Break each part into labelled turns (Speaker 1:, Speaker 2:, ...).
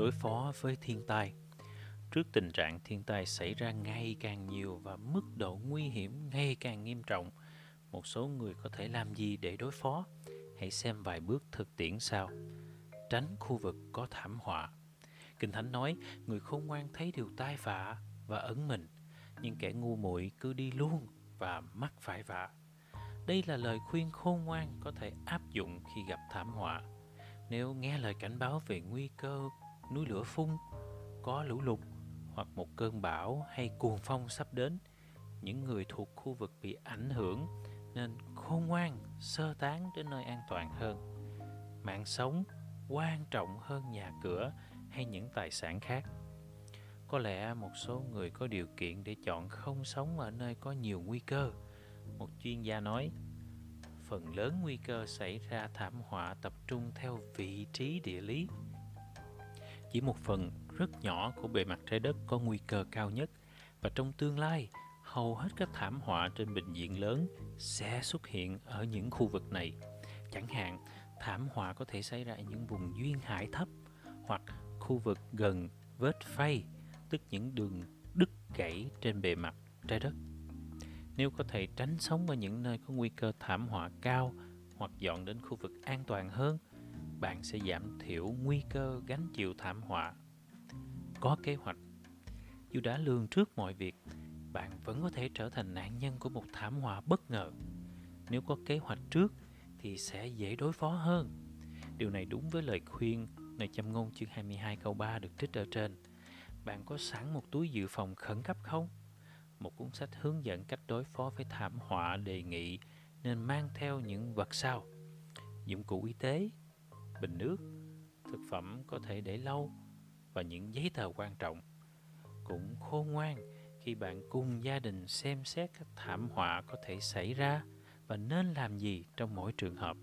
Speaker 1: đối phó với thiên tai. Trước tình trạng thiên tai xảy ra ngày càng nhiều và mức độ nguy hiểm ngày càng nghiêm trọng, một số người có thể làm gì để đối phó? Hãy xem vài bước thực tiễn sau. Tránh khu vực có thảm họa. Kinh thánh nói, người khôn ngoan thấy điều tai vạ và ẩn mình, nhưng kẻ ngu muội cứ đi luôn và mắc phải vạ. Đây là lời khuyên khôn ngoan có thể áp dụng khi gặp thảm họa. Nếu nghe lời cảnh báo về nguy cơ núi lửa phun, có lũ lụt hoặc một cơn bão hay cuồng phong sắp đến, những người thuộc khu vực bị ảnh hưởng nên khôn ngoan, sơ tán đến nơi an toàn hơn. Mạng sống quan trọng hơn nhà cửa hay những tài sản khác. Có lẽ một số người có điều kiện để chọn không sống ở nơi có nhiều nguy cơ. Một chuyên gia nói, phần lớn nguy cơ xảy ra thảm họa tập trung theo vị trí địa lý chỉ một phần rất nhỏ của bề mặt trái đất có nguy cơ cao nhất. Và trong tương lai, hầu hết các thảm họa trên bình diện lớn sẽ xuất hiện ở những khu vực này. Chẳng hạn, thảm họa có thể xảy ra ở những vùng duyên hải thấp hoặc khu vực gần vết phay tức những đường đứt gãy trên bề mặt trái đất. Nếu có thể tránh sống ở những nơi có nguy cơ thảm họa cao hoặc dọn đến khu vực an toàn hơn bạn sẽ giảm thiểu nguy cơ gánh chịu thảm họa. Có kế hoạch. Dù đã lường trước mọi việc, bạn vẫn có thể trở thành nạn nhân của một thảm họa bất ngờ. Nếu có kế hoạch trước, thì sẽ dễ đối phó hơn. Điều này đúng với lời khuyên nơi châm ngôn chương 22 câu 3 được trích ở trên. Bạn có sẵn một túi dự phòng khẩn cấp không? Một cuốn sách hướng dẫn cách đối phó với thảm họa đề nghị nên mang theo những vật sau. Dụng cụ y tế bình nước, thực phẩm có thể để lâu và những giấy tờ quan trọng cũng khôn ngoan khi bạn cùng gia đình xem xét các thảm họa có thể xảy ra và nên làm gì trong mỗi trường hợp.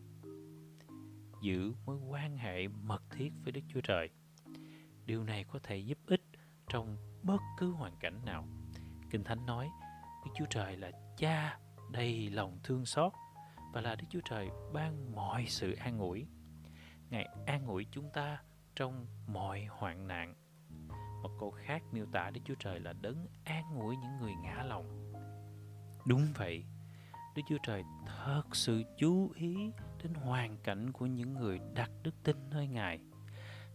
Speaker 1: Giữ mối quan hệ mật thiết với đức chúa trời. Điều này có thể giúp ích trong bất cứ hoàn cảnh nào. Kinh thánh nói, đức chúa trời là cha đầy lòng thương xót và là đức chúa trời ban mọi sự an ủi ngài an ủi chúng ta trong mọi hoạn nạn một câu khác miêu tả Đức Chúa Trời là đấng an ủi những người ngã lòng. Đúng vậy, Đức Chúa Trời thật sự chú ý đến hoàn cảnh của những người đặt đức tin nơi Ngài.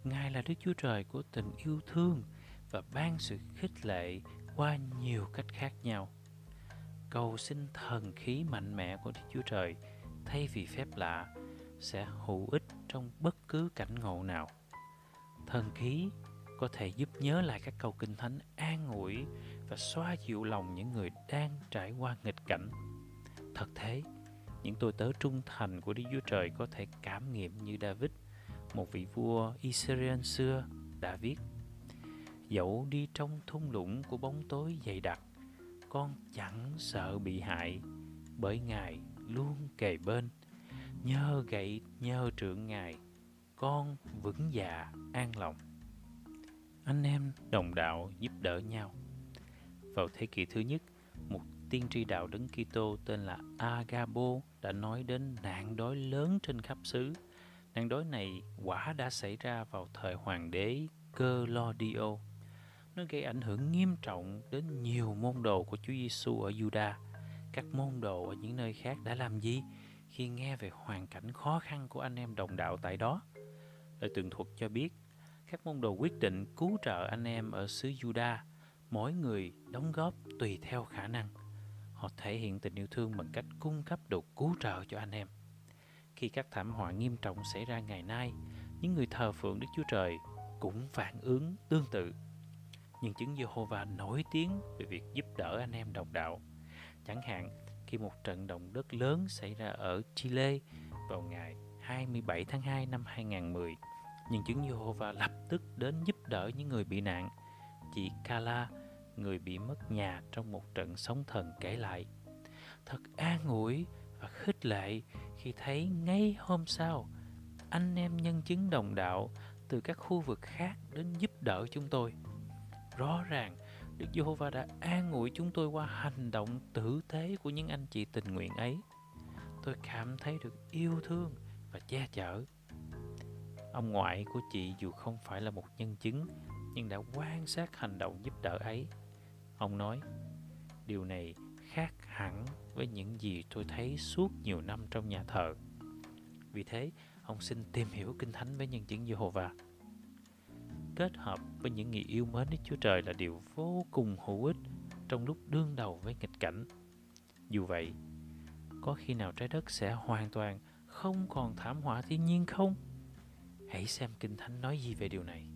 Speaker 1: Ngài là Đức Chúa Trời của tình yêu thương và ban sự khích lệ qua nhiều cách khác nhau. Cầu xin thần khí mạnh mẽ của Đức Chúa Trời thay vì phép lạ sẽ hữu ích trong bất cứ cảnh ngộ nào. Thần khí có thể giúp nhớ lại các câu kinh thánh an ủi và xoa dịu lòng những người đang trải qua nghịch cảnh. Thật thế, những tôi tớ trung thành của Đức Chúa Trời có thể cảm nghiệm như David, một vị vua Israel xưa đã viết Dẫu đi trong thung lũng của bóng tối dày đặc, con chẳng sợ bị hại, bởi Ngài luôn kề bên. Nhờ gậy, nhờ trượng Ngài, con vững dạ an lòng anh em đồng đạo giúp đỡ nhau. Vào thế kỷ thứ nhất, một tiên tri đạo đấng Kitô tên là Agabo đã nói đến nạn đói lớn trên khắp xứ. Nạn đói này quả đã xảy ra vào thời hoàng đế Claudio. Nó gây ảnh hưởng nghiêm trọng đến nhiều môn đồ của Chúa Giêsu ở Juda. Các môn đồ ở những nơi khác đã làm gì khi nghe về hoàn cảnh khó khăn của anh em đồng đạo tại đó? Lời tường thuật cho biết các môn đồ quyết định cứu trợ anh em ở xứ Juda, mỗi người đóng góp tùy theo khả năng. Họ thể hiện tình yêu thương bằng cách cung cấp đồ cứu trợ cho anh em. Khi các thảm họa nghiêm trọng xảy ra ngày nay, những người thờ phượng Đức Chúa Trời cũng phản ứng tương tự. Nhưng chứng Jehovah nổi tiếng về việc giúp đỡ anh em đồng đạo. Chẳng hạn, khi một trận động đất lớn xảy ra ở Chile vào ngày 27 tháng 2 năm 2010, nhưng chứng Jehovah lập tức đến giúp đỡ những người bị nạn. Chị Kala, người bị mất nhà trong một trận sóng thần kể lại. Thật an ủi và khích lệ khi thấy ngay hôm sau, anh em nhân chứng đồng đạo từ các khu vực khác đến giúp đỡ chúng tôi. Rõ ràng, Đức Giê-hô-va đã an ủi chúng tôi qua hành động tử tế của những anh chị tình nguyện ấy. Tôi cảm thấy được yêu thương và che chở Ông ngoại của chị dù không phải là một nhân chứng, nhưng đã quan sát hành động giúp đỡ ấy. Ông nói, điều này khác hẳn với những gì tôi thấy suốt nhiều năm trong nhà thờ. Vì thế, ông xin tìm hiểu Kinh Thánh với nhân chứng Jehovah. Kết hợp với những người yêu mến Đức Chúa Trời là điều vô cùng hữu ích trong lúc đương đầu với nghịch cảnh. Dù vậy, có khi nào trái đất sẽ hoàn toàn không còn thảm họa thiên nhiên không? Hãy xem Kinh Thánh nói gì về điều này.